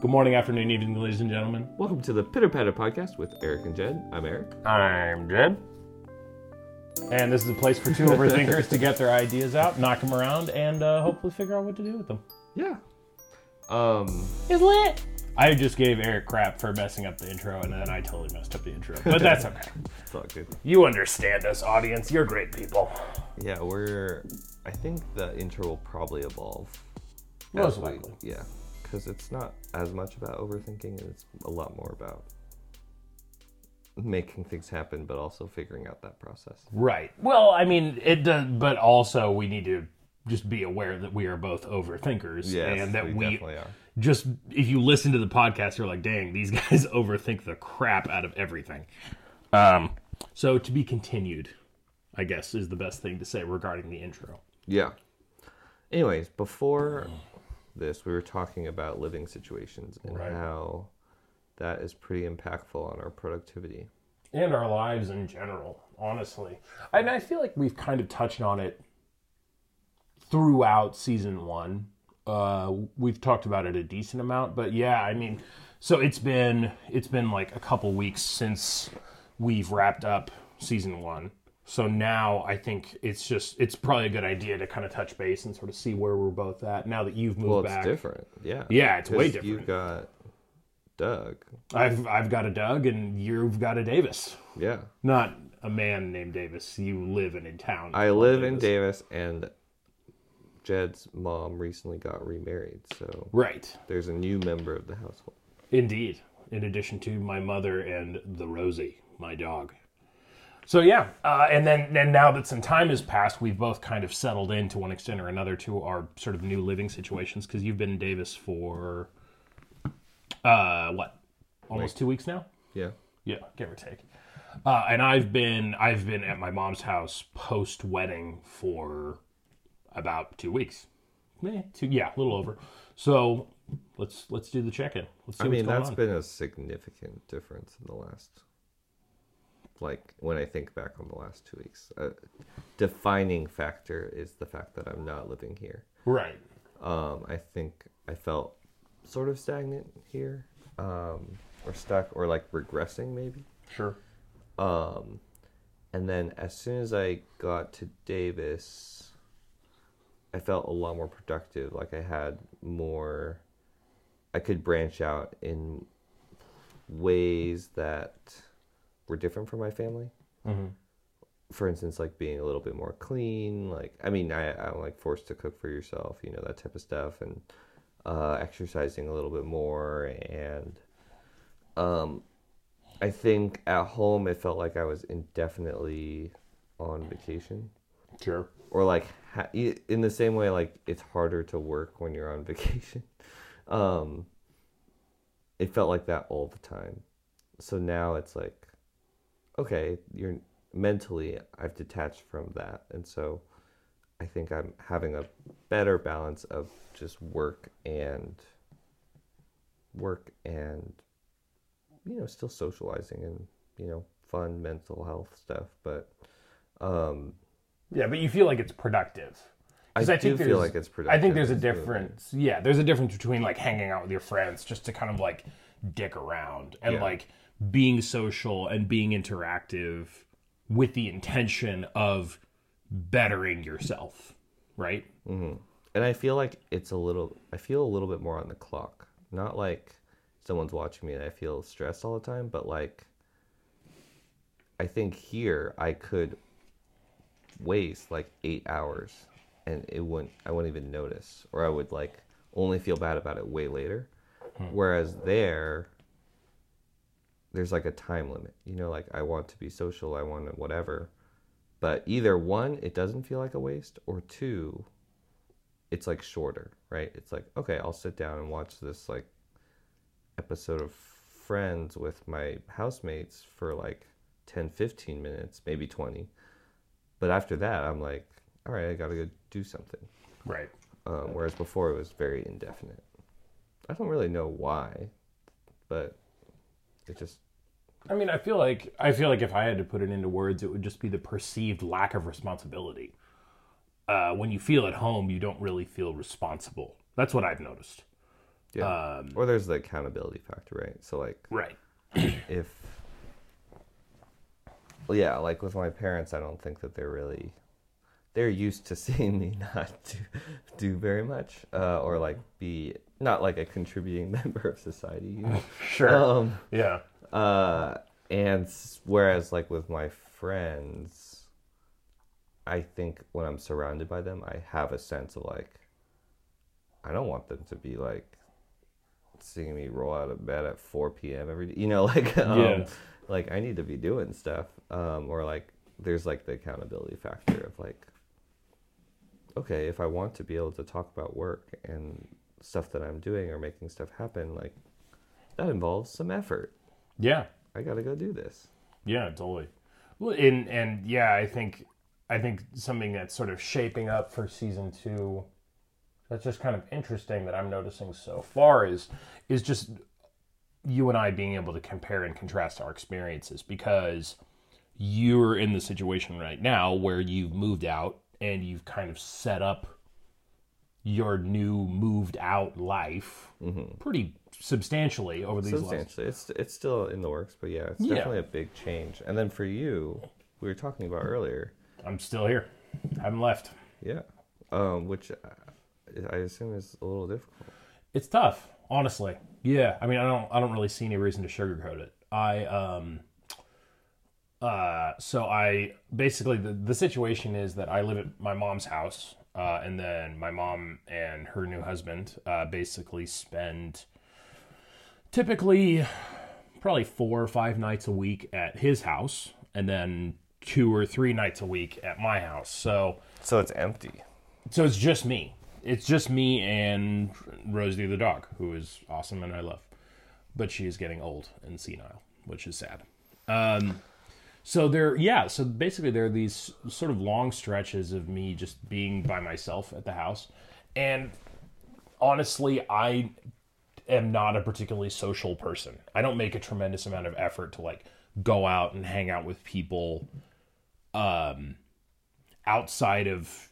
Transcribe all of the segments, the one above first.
Good morning, afternoon, evening, ladies and gentlemen. Welcome to the Pitter Patter Podcast with Eric and Jed. I'm Eric. I'm Jed. And this is a place for two overthinkers to get their ideas out, knock them around, and uh, hopefully figure out what to do with them. Yeah. Um, Is lit. I just gave Eric crap for messing up the intro, and then I totally messed up the intro. But that's okay. it's all good. You understand us, audience. You're great people. Yeah, we're. I think the intro will probably evolve. Most as we- likely. Yeah, because it's not as much about overthinking, and it's a lot more about making things happen, but also figuring out that process. Right. Well, I mean, it does, but also we need to just be aware that we are both overthinkers, Yes, and that we we, definitely are. just if you listen to the podcast, you're like, dang, these guys overthink the crap out of everything. Um, so to be continued, I guess, is the best thing to say regarding the intro. Yeah. Anyways, before this, we were talking about living situations and Right. how that is pretty impactful on our productivity. and our lives in general, honestly. And I feel like we've kind of touched on it throughout season one. Uh, we've talked about it a decent amount, but yeah, I mean, so it's been it's been like a couple weeks since we've wrapped up season one. So now I think it's just it's probably a good idea to kind of touch base and sort of see where we're both at now that you've moved Well, it's back. different. Yeah. Yeah, it's way different. You've got Doug. I've I've got a Doug and you've got a Davis. Yeah. Not a man named Davis. You live in a town. I live in Davis, and Jed's mom recently got remarried, so Right. there's a new member of the household. Indeed. In addition to my mother and the Rosie, my dog. So yeah, uh, and then and now that some time has passed, we've both kind of settled in to one extent or another to our sort of new living situations because you've been in Davis for uh what almost two weeks now. Yeah. Yeah, give or take. Uh, and I've been I've been at my mom's house post wedding for about two weeks. Eh, two, yeah, a little over. So let's let's do the check in. Let's see I what's mean, going that's on. been a significant difference in the last, like, when I think back on the last two weeks. A defining factor is the fact that I'm not living here. right. Um, I think I felt sort of stagnant here, um, or stuck, or like regressing maybe. Sure. Um, and then as soon as I got to Davis, I felt a lot more productive. Like I had more, I could branch out in ways that were different from my family. Mm-hmm. For instance, like being a little bit more clean. Like, I mean, I, I'm like forced to cook for yourself, you know, that type of stuff, and uh, exercising a little bit more. And um, I think at home it felt like I was indefinitely on vacation, Sure. or like in the same way, like it's harder to work when you're on vacation. Um, it felt like that all the time. So now it's like, okay, you're mentally I've detached from that, and so I think I'm having a better balance of just work and work and you know still socializing and you know fun mental health stuff but um Yeah, but you feel like it's productive. 'Cause I, do feel like it's productive. I think there's a difference. Yeah, there's a difference between like hanging out with your friends just to kind of like dick around and Yeah. like being social and being interactive with the intention of bettering yourself, right? Mm-hmm. and I feel like it's a little I feel a little bit more on the clock. Not like someone's watching me and I feel stressed all the time but like I think here I could waste like 8 hours and it wouldn't I wouldn't even notice or I would like only feel bad about it way later. Hmm. Whereas there there's like a time limit you know like I want to be social I want to whatever but either one it doesn't feel like a waste or two it's like shorter, right? It's like, okay, I'll sit down and watch this like episode of Friends with my housemates for like 10, 15 minutes, maybe 20. But after that, I'm like, all right, I got to go do something. Right. Um, whereas before it was very indefinite. I don't really know why, but it just, I mean, I feel like I feel like if I had to put it into words, it would just be the perceived lack of responsibility. Uh, when you feel at home, you don't really feel responsible. That's what I've noticed. Yeah. Um, or there's the accountability factor, right? So like right. if well, yeah, like with my parents, I don't think that they're really they're used to seeing me not do do very much uh, or like be not like a contributing member of society. You know? Sure. um, yeah. uh, and whereas like with my friends, I think when I'm surrounded by them, I have a sense of like I don't want them to be like seeing me roll out of bed at 4 p.m. every day. You know, like um, Yeah. like I need to be doing stuff, um, or like there's like the accountability factor of like, okay, if I want to be able to talk about work and stuff that I'm doing or making stuff happen, like that involves some effort. Yeah. I gotta go do this. Yeah, totally. Well, and and yeah, I think I think something that's sort of shaping up for season two. That's just kind of interesting that I'm noticing so far is is just you and I being able to compare and contrast our experiences because you're in the situation right now where you've moved out and you've kind of set up your new moved out life pretty substantially over these last Substantially, it's it's still in the works, but yeah, it's Yeah. definitely a big change. And then for you, we were talking about earlier, I'm still here. haven't left. yeah, um, which I- I assume is a little difficult. It's tough, honestly. Yeah, I mean, I don't, I don't really see any reason to sugarcoat it. I, um, uh, so I basically the the situation is that I live at my mom's house, uh, and then my mom and her new husband, uh, basically spend typically probably four or five nights a week at his house, and then two or three nights a week at my house. So So it's empty. so it's just me. It's just me and Rosie the dog, who is awesome and I love. But she is getting old and senile, which is sad. Um, so there, yeah. So basically, there are these sort of long stretches of me just being by myself at the house, and honestly, I am not a particularly social person. I don't make a tremendous amount of effort to like go out and hang out with people um outside of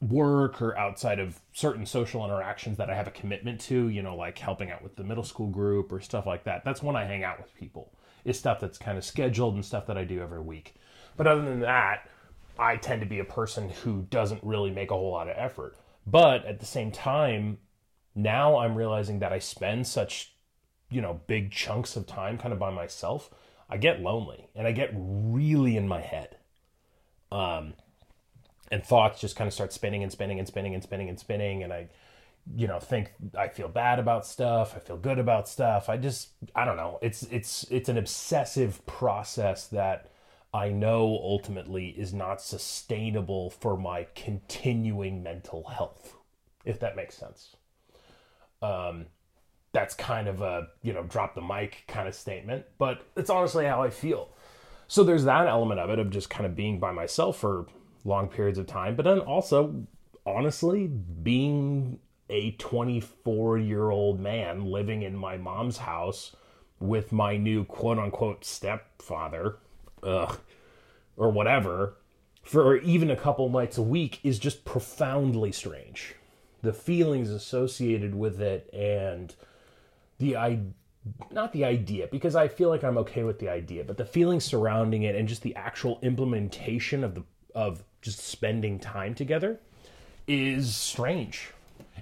work or outside of certain social interactions that I have a commitment to, you know, like helping out with the middle school group or stuff like that. That's when I hang out with people. It's stuff that's kind of scheduled and stuff that I do every week. But other than that, I tend to be a person who doesn't really make a whole lot of effort. But at the same time, now I'm realizing that I spend such, you know, big chunks of time kind of by myself. I get lonely and I get really in my head. Um, and thoughts just kind of start spinning and spinning and spinning and spinning and spinning and i you know think i feel bad about stuff i feel good about stuff. I just i don't know. It's it's it's an obsessive process that i know ultimately is not sustainable for my continuing mental health if that makes sense. Um that's kind of a you know drop the mic kind of statement but it's honestly how i feel. So there's that element of it of just kind of being by myself for long periods of time but then also honestly being a 24 year old man living in my mom's house with my new quote unquote stepfather ugh, or whatever for even a couple nights a week is just profoundly strange the feelings associated with it and the i not the idea because I feel like I'm okay with the idea, but the feelings surrounding it and just the actual implementation of the of just spending time together is strange.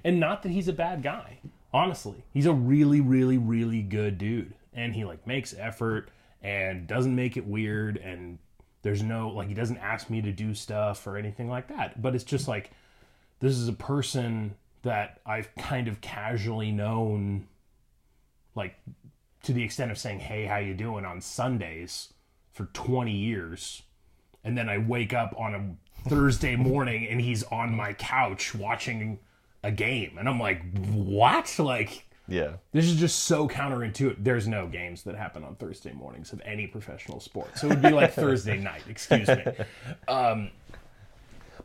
And not that he's a bad guy. Honestly, he's a really really really good dude and he like makes effort and doesn't make it weird and there's no like he doesn't ask me to do stuff or anything like that. But it's just like this is a person that I've kind of casually known like to the extent of saying hey how you doing on sundays for 20 years and then i wake up on a thursday morning and he's on my couch watching a game and i'm like what like Yeah. this is just so counterintuitive there's no games that happen on thursday mornings of any professional sport so it would be like thursday night excuse me um,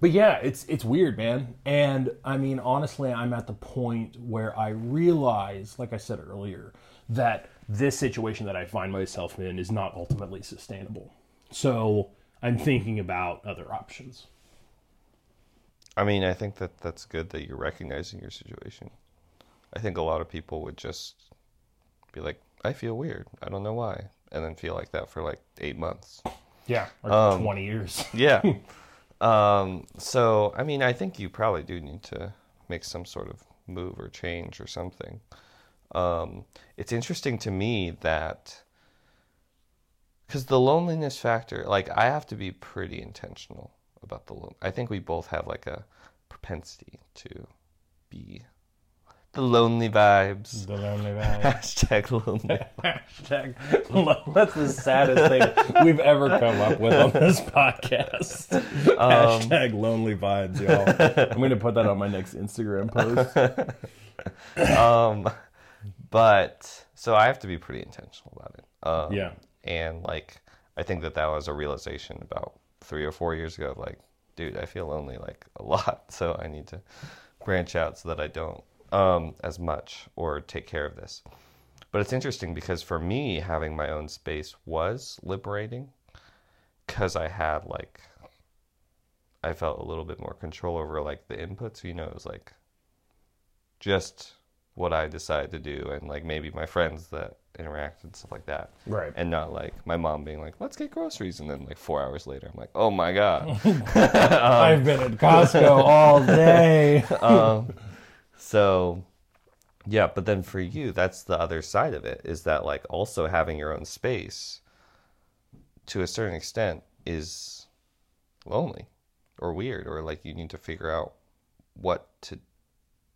but yeah, it's it's weird, man. And I mean, honestly, I'm at the point where I realize, like I said earlier, that this situation that I find myself in is not ultimately sustainable. So I'm thinking about other options. I mean, I think that that's good that you're recognizing your situation. I think a lot of people would just be like, I feel weird. I don't know why. And then feel like that for like eight months. Yeah, or Um, 20 years. Yeah. um, so, I mean, I think you probably do need to make some sort of move or change or something. Um, it's interesting to me that because the loneliness factor, like, I have to be pretty intentional about the lone. I think we both have like a propensity to be the lonely vibes. The lonely vibes. Hashtag lonely. Hashtag. lo- That's the saddest thing we've ever come up with on this podcast. Um, Hashtag lonely vibes, y'all. I'm going to put that on my next Instagram post. um, but so I have to be pretty intentional about it. Um, Yeah. And like, I think that that was a realization about three or four years ago. Of like, dude, I feel lonely like a lot, so I need to branch out so that I don't um, as much or take care of this. But it's interesting because for me, having my own space was liberating because I had like, I felt a little bit more control over like the inputs. You know, it was like just what I decided to do and like maybe my friends that interact and stuff like that. Right. And not like my mom being like, let's get groceries. And then like four hours later, I'm like, oh my God. I've been at Costco all day. um, so yeah, but then for you, that's the other side of it is that like also having your own space to a certain extent is lonely or weird or like you need to figure out what to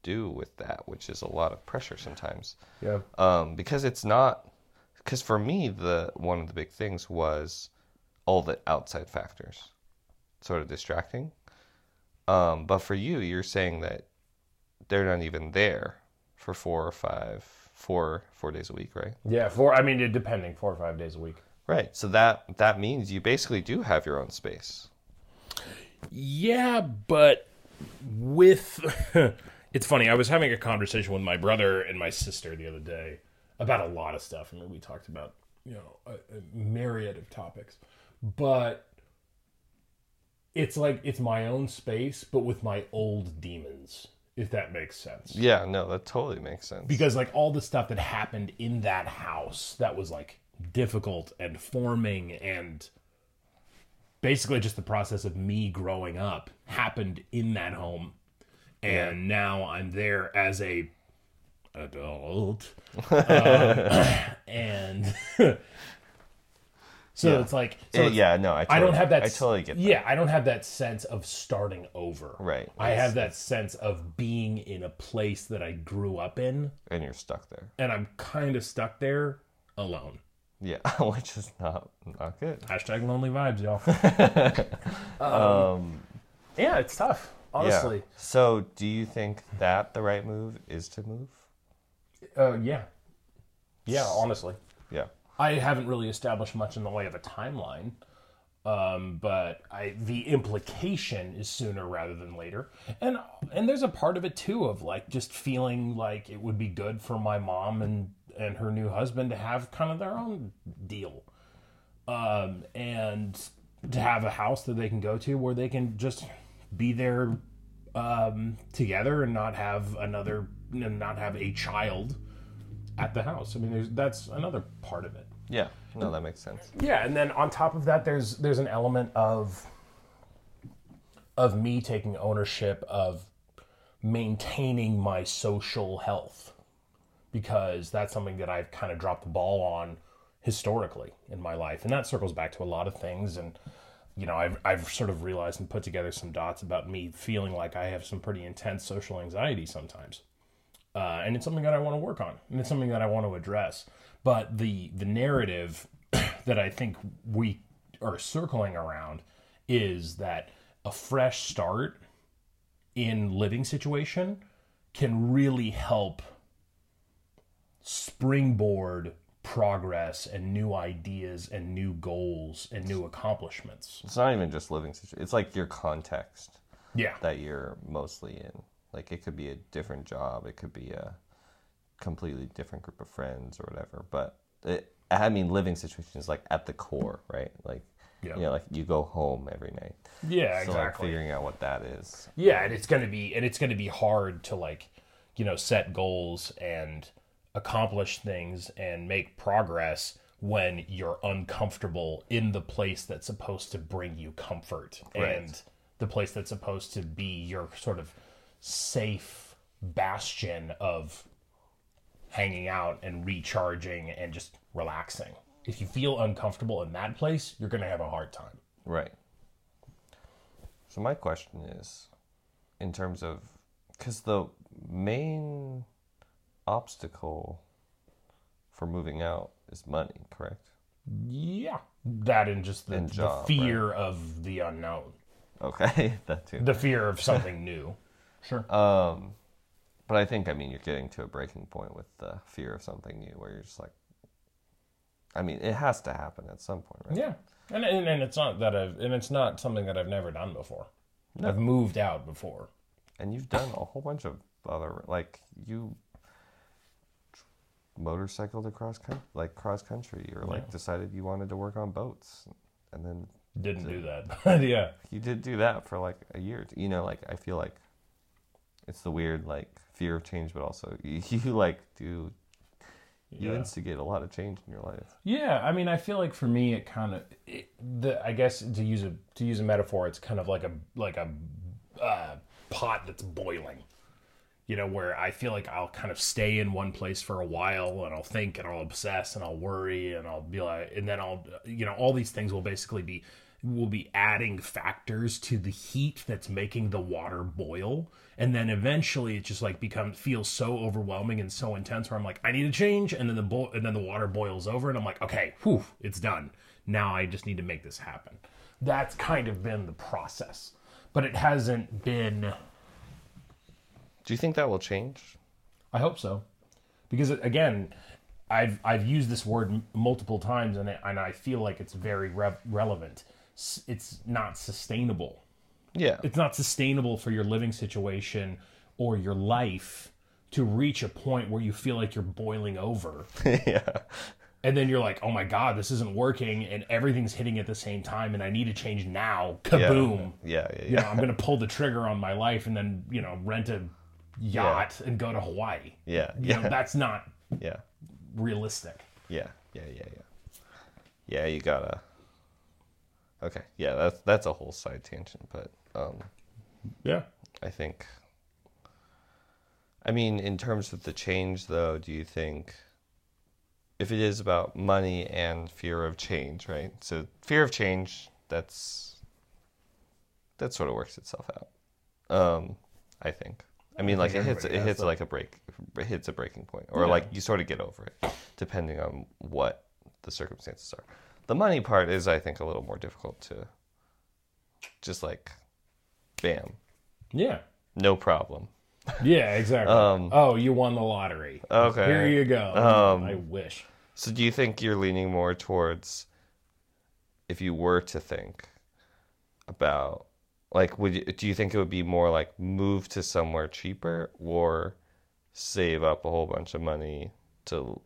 do with that, which is a lot of pressure sometimes. Yeah. um, because it's not because for me the one of the big things was all the outside factors sort of distracting um, but for you you're saying that they're not even there for four or five four four days a week right Yeah, four, I mean, depending, four or five days a week. right so that that means you basically do have your own space Yeah, but with it's funny. I was having a conversation with my brother and my sister the other day about a lot of stuff. I mean, we talked about you know a, a myriad of topics, but it's like it's my own space, but with my old demons. If that makes sense. yeah no that totally makes sense because like all the stuff that happened in that house that was like difficult and forming and basically just the process of me growing up happened in that home and now i'm there as a adult um, and so Yeah. it's like so Uh, it's- yeah no I, I don't have that. I totally get that Yeah, I don't have that sense of starting over. Right. I have that sense of being in a place that I grew up in, and you're stuck there and I'm kind of stuck there alone. yeah which is not not good Hashtag lonely vibes, y'all. um, yeah, it's tough. Honestly, yeah. so do you think that the right move is to move yeah, uh, yeah, yeah. Honestly, yeah I haven't really established much in the way of a timeline. Um, but I the implication is sooner rather than later. And and there's a part of it too of like just feeling like it would be good for my mom and and her new husband to have kind of their own deal. Um, and to have a house that they can go to where they can just be there um, together and not have another and not have a child at the house. I mean, there's that's another part of it. yeah no that makes sense Yeah, and then on top of that, there's there's an element of of me taking ownership of maintaining my social health because that's something that I've kind of dropped the ball on historically in my life, and that circles back to a lot of things. And you know, I've I've sort of realized and put together some dots about me feeling like I have some pretty intense social anxiety sometimes uh, and it's something that I want to work on, and it's something that I want to address. But the the narrative that I think we are circling around is that a fresh start in living situation can really help springboard progress and new ideas and new goals and new accomplishments. It's not even just living situation. It's like your context Yeah. that you're mostly in. Like it could be a different job. It could be a completely different group of friends or whatever. But it, I mean, living situation is like at the core, right? Like, Yeah. you know, like you go home every night. Yeah, So like exactly. figuring out what that is. Yeah, and it's gonna be and it's gonna be hard to like you know, set goals and accomplish things and make progress when you're uncomfortable in the place that's supposed to bring you comfort and the place that's supposed to be your sort of safe bastion of hanging out and recharging and just relaxing. If you feel uncomfortable in that place, you're going to have a hard time. Right. So my question is, in terms of, because the main obstacle for moving out is money, correct? Yeah. That and just the, And the job, fear of the unknown, Okay, that too. the fear of something new. Sure. Um, but I think I mean you're getting to a breaking point with the fear of something new, where you're just like, I mean, it has to happen at some point, right? Yeah, and, and and it's not that I've and it's not something that I've never done before. I've moved out before. And you've done a whole bunch of other like you motorcycled across country, like cross country, or like decided you wanted to work on boats, and then Didn't do that. yeah. you did do that for like a year. You know, like I feel like it's the weird like fear of change, but also you, you like do you Yeah. instigate a lot of change in your life. Yeah, I mean, I feel like for me, it kind of, the I guess to use a to use a metaphor, it's kind of like a like a uh, pot that's boiling. You know, where I feel like I'll kind of stay in one place for a while, and I'll think, and I'll obsess, and I'll worry, and I'll be like, and then I'll, you know, all these things will basically be will be adding factors to the heat that's making the water boil. And then eventually it just like becomes feels so overwhelming and so intense where I'm like I need to change. And then the bo- and then the water boils over and I'm like okay whew it's done. Now I just need to make this happen. That's kind of been the process but it hasn't been Do you think that will change? I hope so, because again, I've I've used this word m- multiple times, and and I feel like it's very re- relevant. S- It's not sustainable. Yeah. It's not sustainable for your living situation or your life to reach a point where you feel like you're boiling over, yeah. and then you're like, "Oh my god, this isn't working," and everything's hitting at the same time, and I need to change now. Kaboom! Yeah. Yeah. Yeah. You know, I'm gonna pull the trigger on my life, and then you know, rent a yacht and go to Hawaii. Yeah. You Yeah. know, that's not Yeah. realistic. Yeah. Yeah. Yeah. Yeah. Yeah. You gotta. Okay. Yeah. That's that's a whole side tangent, but um, Yeah. I think. I mean, in terms of the change, though, do you think if it is about money and fear of change, right? So fear of change, that's that sort of works itself out. Um, I think. I mean, like it hits it hits like a break, it hits a breaking point, or Yeah. like you sort of get over it, depending on what the circumstances are. The money part is, I think, a little more difficult to just like, bam, Yeah. no problem. Yeah, exactly. oh, you won the lottery. Um, Okay. Here you go. Um, I wish. So do you think you're leaning more towards if you were to think about like would you, do you think it would be more like move to somewhere cheaper or save up a whole bunch of money to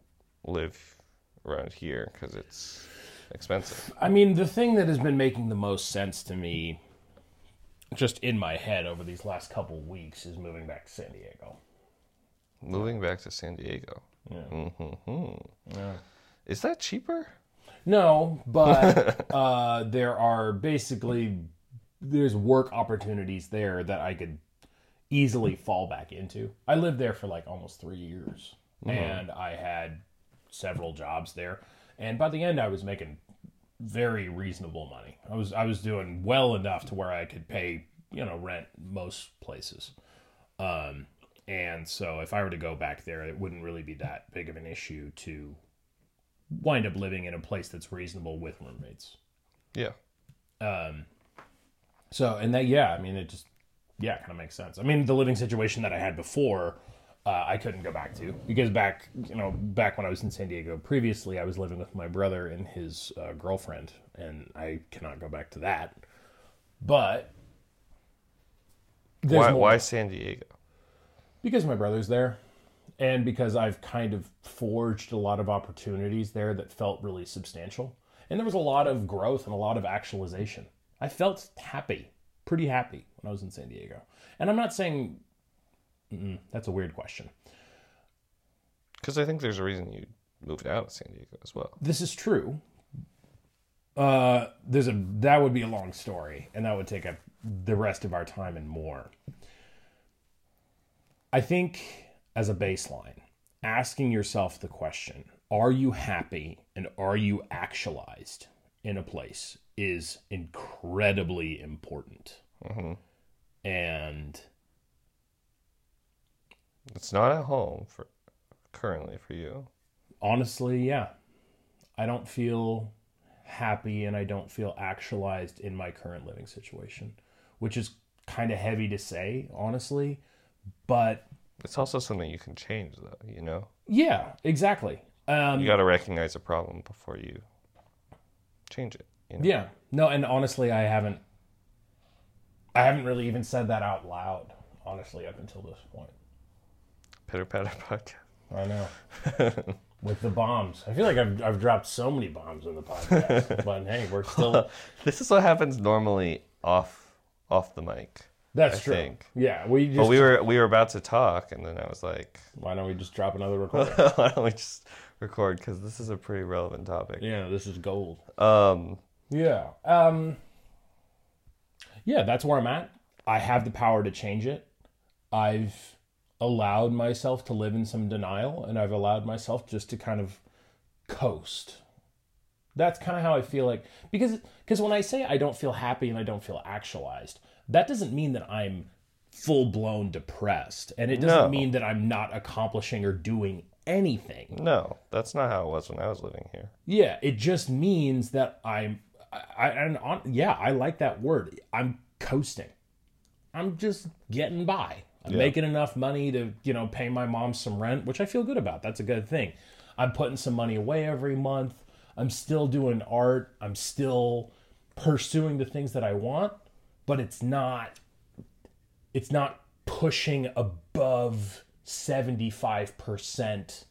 live around here cuz it's expensive. I mean, the thing that has been making the most sense to me, just in my head over these last couple weeks, is moving back to San Diego. Moving back to San Diego. Yeah. Yeah. Is that cheaper? No, but uh, there are basically there's work opportunities there that I could easily fall back into. I lived there for like almost three years, and I had several jobs there, and by the end, I was making very reasonable money. I was I was doing well enough to where I could pay you know rent most places. Um, and so if I were to go back there, it wouldn't really be that big of an issue to wind up living in a place that's reasonable with roommates. Yeah. Um, so and that yeah, I mean it just yeah, kind of makes sense. I mean the living situation that I had before, uh, I couldn't go back to because back you know back when I was in San Diego previously, I was living with my brother and his uh, girlfriend, and I cannot go back to that. But Why more- why San Diego? because my brother's there and because I've kind of forged a lot of opportunities there that felt really substantial. And there was a lot of growth and a lot of actualization. I felt happy, pretty happy when I was in San Diego. And I'm not saying that's a weird question. Because I think there's a reason you moved out of San Diego as well. This is true. Uh, there's a that would be a long story, and that would take up the rest of our time and more. I think as a baseline, asking yourself the question, are you happy and are you actualized in a place is incredibly important. And It's not at home for currently for you. honestly, yeah, I don't feel happy and I don't feel actualized in my current living situation, which is kind of heavy to say, honestly. But It's also something you can change, though. You know, yeah, exactly. Um, you got to recognize a problem before you change it. You know? Yeah. No, and honestly, I haven't. I haven't really even said that out loud. Honestly, up until this point, Pitter patter podcast. I know. With the bombs, I feel like I've I've dropped so many bombs in the podcast, but hey, we're still. This is what happens normally off off the mic. That's I true. think. Yeah, we just. But we were we were about to talk, and then I was like, Why don't we just drop another recording? why don't we just record? Because this is a pretty relevant topic. yeah, this is gold. Um, Yeah. Um. Yeah, that's where I'm at. I have the power to change it. I've allowed myself to live in some denial and I've allowed myself just to kind of coast. That's kind of how I feel like because because when I say I don't feel happy and I don't feel actualized, that doesn't mean that I'm full blown depressed and it doesn't No. mean that I'm not accomplishing or doing anything. no, that's not how it was when I was living here. Yeah, it just means that I'm, I, and on, yeah, I like that word. I'm coasting. I'm just getting by. I'm Yeah. making enough money to, you know, pay my mom some rent, which I feel good about. That's a good thing. I'm putting some money away every month. I'm still doing art. I'm still pursuing the things that I want, but it's not it's not pushing above 75%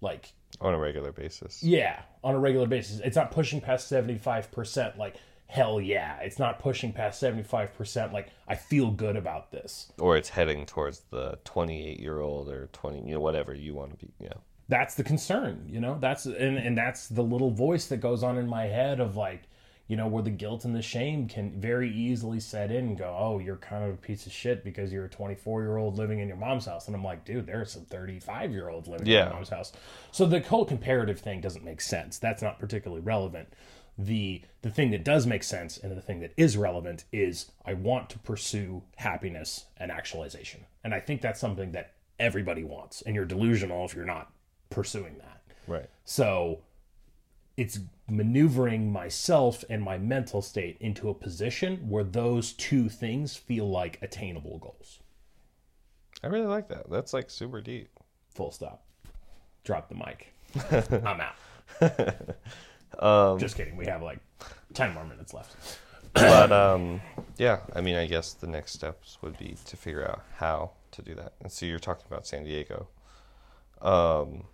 like On a regular basis. yeah, on a regular basis. It's not pushing past 75% like hell yeah. It's not pushing past 75% like I feel good about this. Or it's heading towards the 28 year old or 20, you know, whatever you want to be. Yeah. That's the concern, you know? That's and and that's the little voice that goes on in my head of like you know, where the guilt and the shame can very easily set in and go, oh, you're kind of a piece of shit because you're a 24 year old living in your mom's house. And I'm like, dude, there are some 35 year olds living in Yeah. your mom's house. So the whole comparative thing doesn't make sense. That's not particularly relevant. The the thing that does make sense and the thing that is relevant is I want to pursue happiness and actualization. And I think that's something that everybody wants. And you're delusional if you're not pursuing that. Right. So it's maneuvering myself and my mental state into a position where those two things feel like attainable goals. I really like that. That's like super deep. Full stop. Drop the mic. I'm out. Just kidding. We have like 10 more minutes left. But um, yeah, I mean, I guess the next steps would be to figure out how to do that. And so you're talking about San Diego. Um,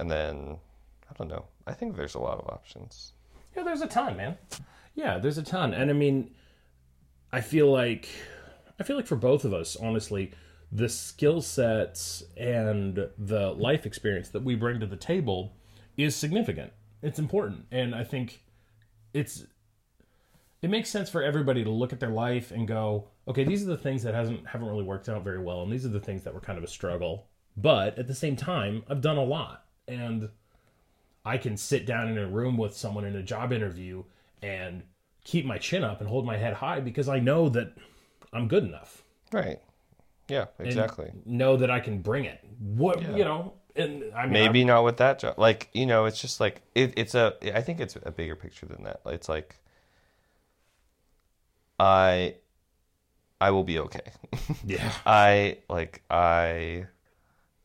and then, I don't know. I think there's a lot of options. Yeah, there's a ton, man. Yeah, there's a ton. And I mean, I feel like I feel like for both of us, honestly, the skill sets and the life experience that we bring to the table is significant. It's important. And I think it's it makes sense for everybody to look at their life and go, okay, these are the things that hasn't haven't really worked out very well, and these are the things that were kind of a struggle. But at the same time, I've done a lot. And I can sit down in a room with someone in a job interview and keep my chin up and hold my head high because I know that I'm good enough. Right. Yeah, exactly. Know that I can bring it. What you know, and I mean, Maybe not with that job. Like, you know, it's just like, it, it's a, I think it's a bigger picture than that. It's like, I, I will be okay. yeah, I like I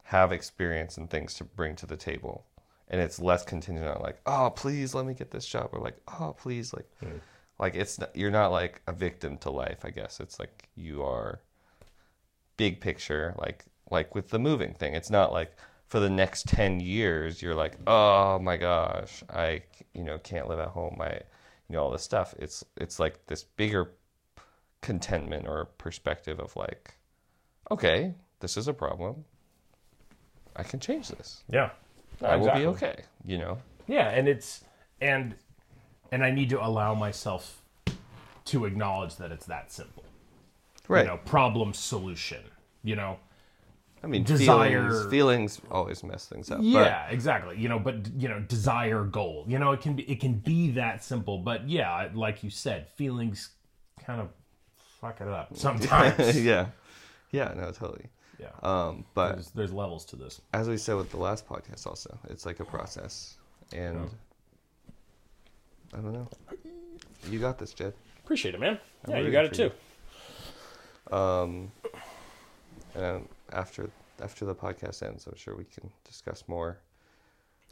have experience and things to bring to the table, and it's less contingent on like, oh, please let me get this job, or like, oh, please, like, like it's not, you're not like a victim to life. I guess it's like you are big picture, like like with the moving thing. It's not like for the next ten years you're like, oh my gosh, I you know can't live at home. I you know all this stuff. It's it's like this bigger contentment or perspective of like okay, this is a problem. I can change this. Yeah. I will be okay. You know. Yeah, and it's and and I need to allow myself to acknowledge that it's that simple. Right. You know, problem solution. You know. I mean, desire- feelings, feelings always mess things up. Yeah, exactly. You know, but you know, desire goal. You know, it can be it can be that simple, but yeah, like you said, feelings kind of fuck it up sometimes. yeah, yeah, no, totally. Yeah. Um, but There's, there's levels to this. as we said with the last podcast, also, it's like a process, and I don't know. You got this, Jed. Appreciate it, man. I'm Yeah, you got it for you. too. Um, and after after the podcast ends, I'm sure we can discuss more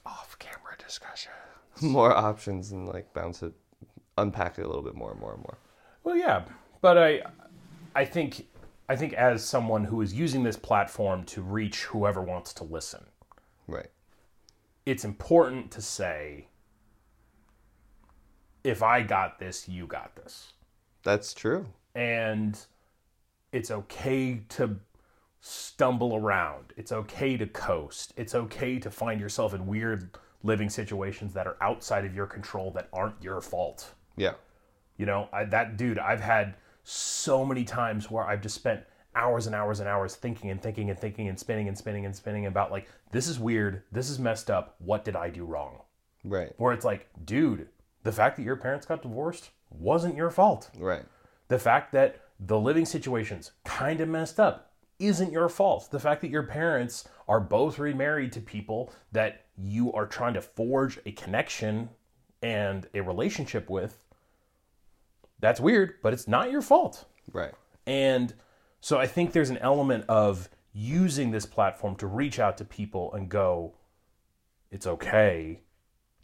off-camera discussion, more options, and like bounce it, unpack it a little bit more and more and more. Well, yeah, but I, I think, I think as someone who is using this platform to reach whoever wants to listen, Right. it's important to say, if I got this, you got this, That's true. and it's okay to stumble around. It's okay to coast. It's okay to find yourself in weird living situations that are outside of your control that aren't your fault. Yeah. You know, I, that dude, I've had so many times where I've just spent hours and hours and hours thinking and thinking and thinking and spinning and spinning and spinning about like, this is weird. This is messed up. What did I do wrong? Right. Where it's like, dude, the fact that your parents got divorced wasn't your fault. Right. The fact that the living situations kind of messed up isn't your fault. The fact that your parents are both remarried to people that you are trying to forge a connection and a relationship with, that's weird, but it's not your fault. Right. And so I think there's an element of using this platform to reach out to people and go, it's okay.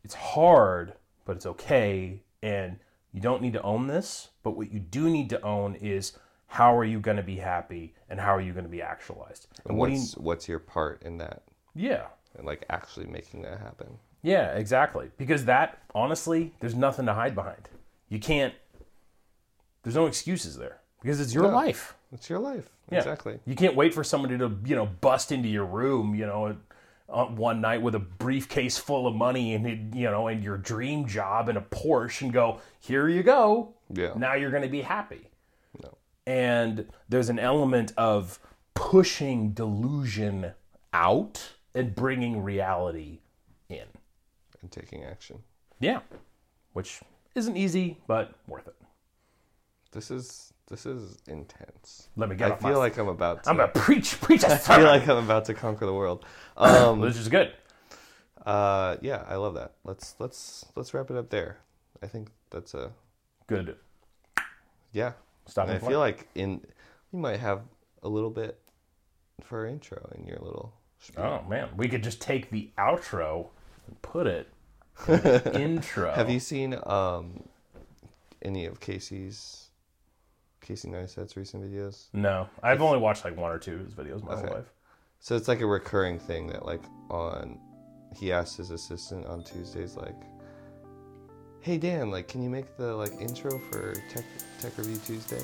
It's hard, but it's okay. And you don't need to own this. But what you do need to own is how are you going to be happy and how are you going to be actualized? And And what do you, what's what's your part in that, yeah. and like actually making that happen? Yeah, exactly. Because that, honestly, there's nothing to hide behind. You can't, there's no excuses there because it's your No. life. It's your life. Yeah. Exactly. You can't wait for somebody to, you know, bust into your room, you know, uh, one night with a briefcase full of money and, you know, and your dream job and a Porsche and go, here you go. Yeah. Now you're going to be happy. No. And there's an element of pushing delusion out and bringing reality in. And taking action. Yeah. Which isn't easy, but worth it. This is this is intense. Let me get I off feel my- like I'm about to. I'm to preach, preach I feel like I'm about to conquer the world. Um, This is good. uh, yeah, I love that. Let's let's let's wrap it up there. I think that's a Good. yeah. Stop I feel like in you might have a little bit for intro in your little. spiel. Oh man, we could just take the outro and put it in the intro. Have you seen um any of Casey's Casey Neistat's recent videos? No, I've only watched like one or two of his videos my whole Okay. life. So it's like a recurring thing that like on he asked his assistant on Tuesdays like Hey Dan, like can you make the like intro for Tech Tech Review Tuesday?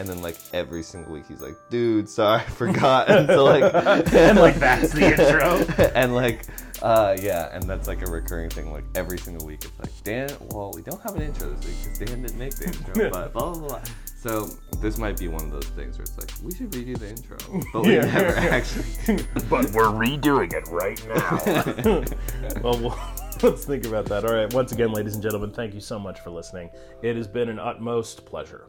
And then like every single week he's like, dude, sorry, I forgot. And so like and like that's the intro. and like uh yeah, and that's like a recurring thing. Like every single week it's like, Dan, well we don't have an intro this week because Dan didn't make the intro, but blah blah blah. So this might be one of those things where it's like, we should redo the intro. But we Yeah. never actually but we're redoing it right now. well, well, let's think about that. All right, once again, ladies and gentlemen, thank you so much for listening. It has been an utmost pleasure.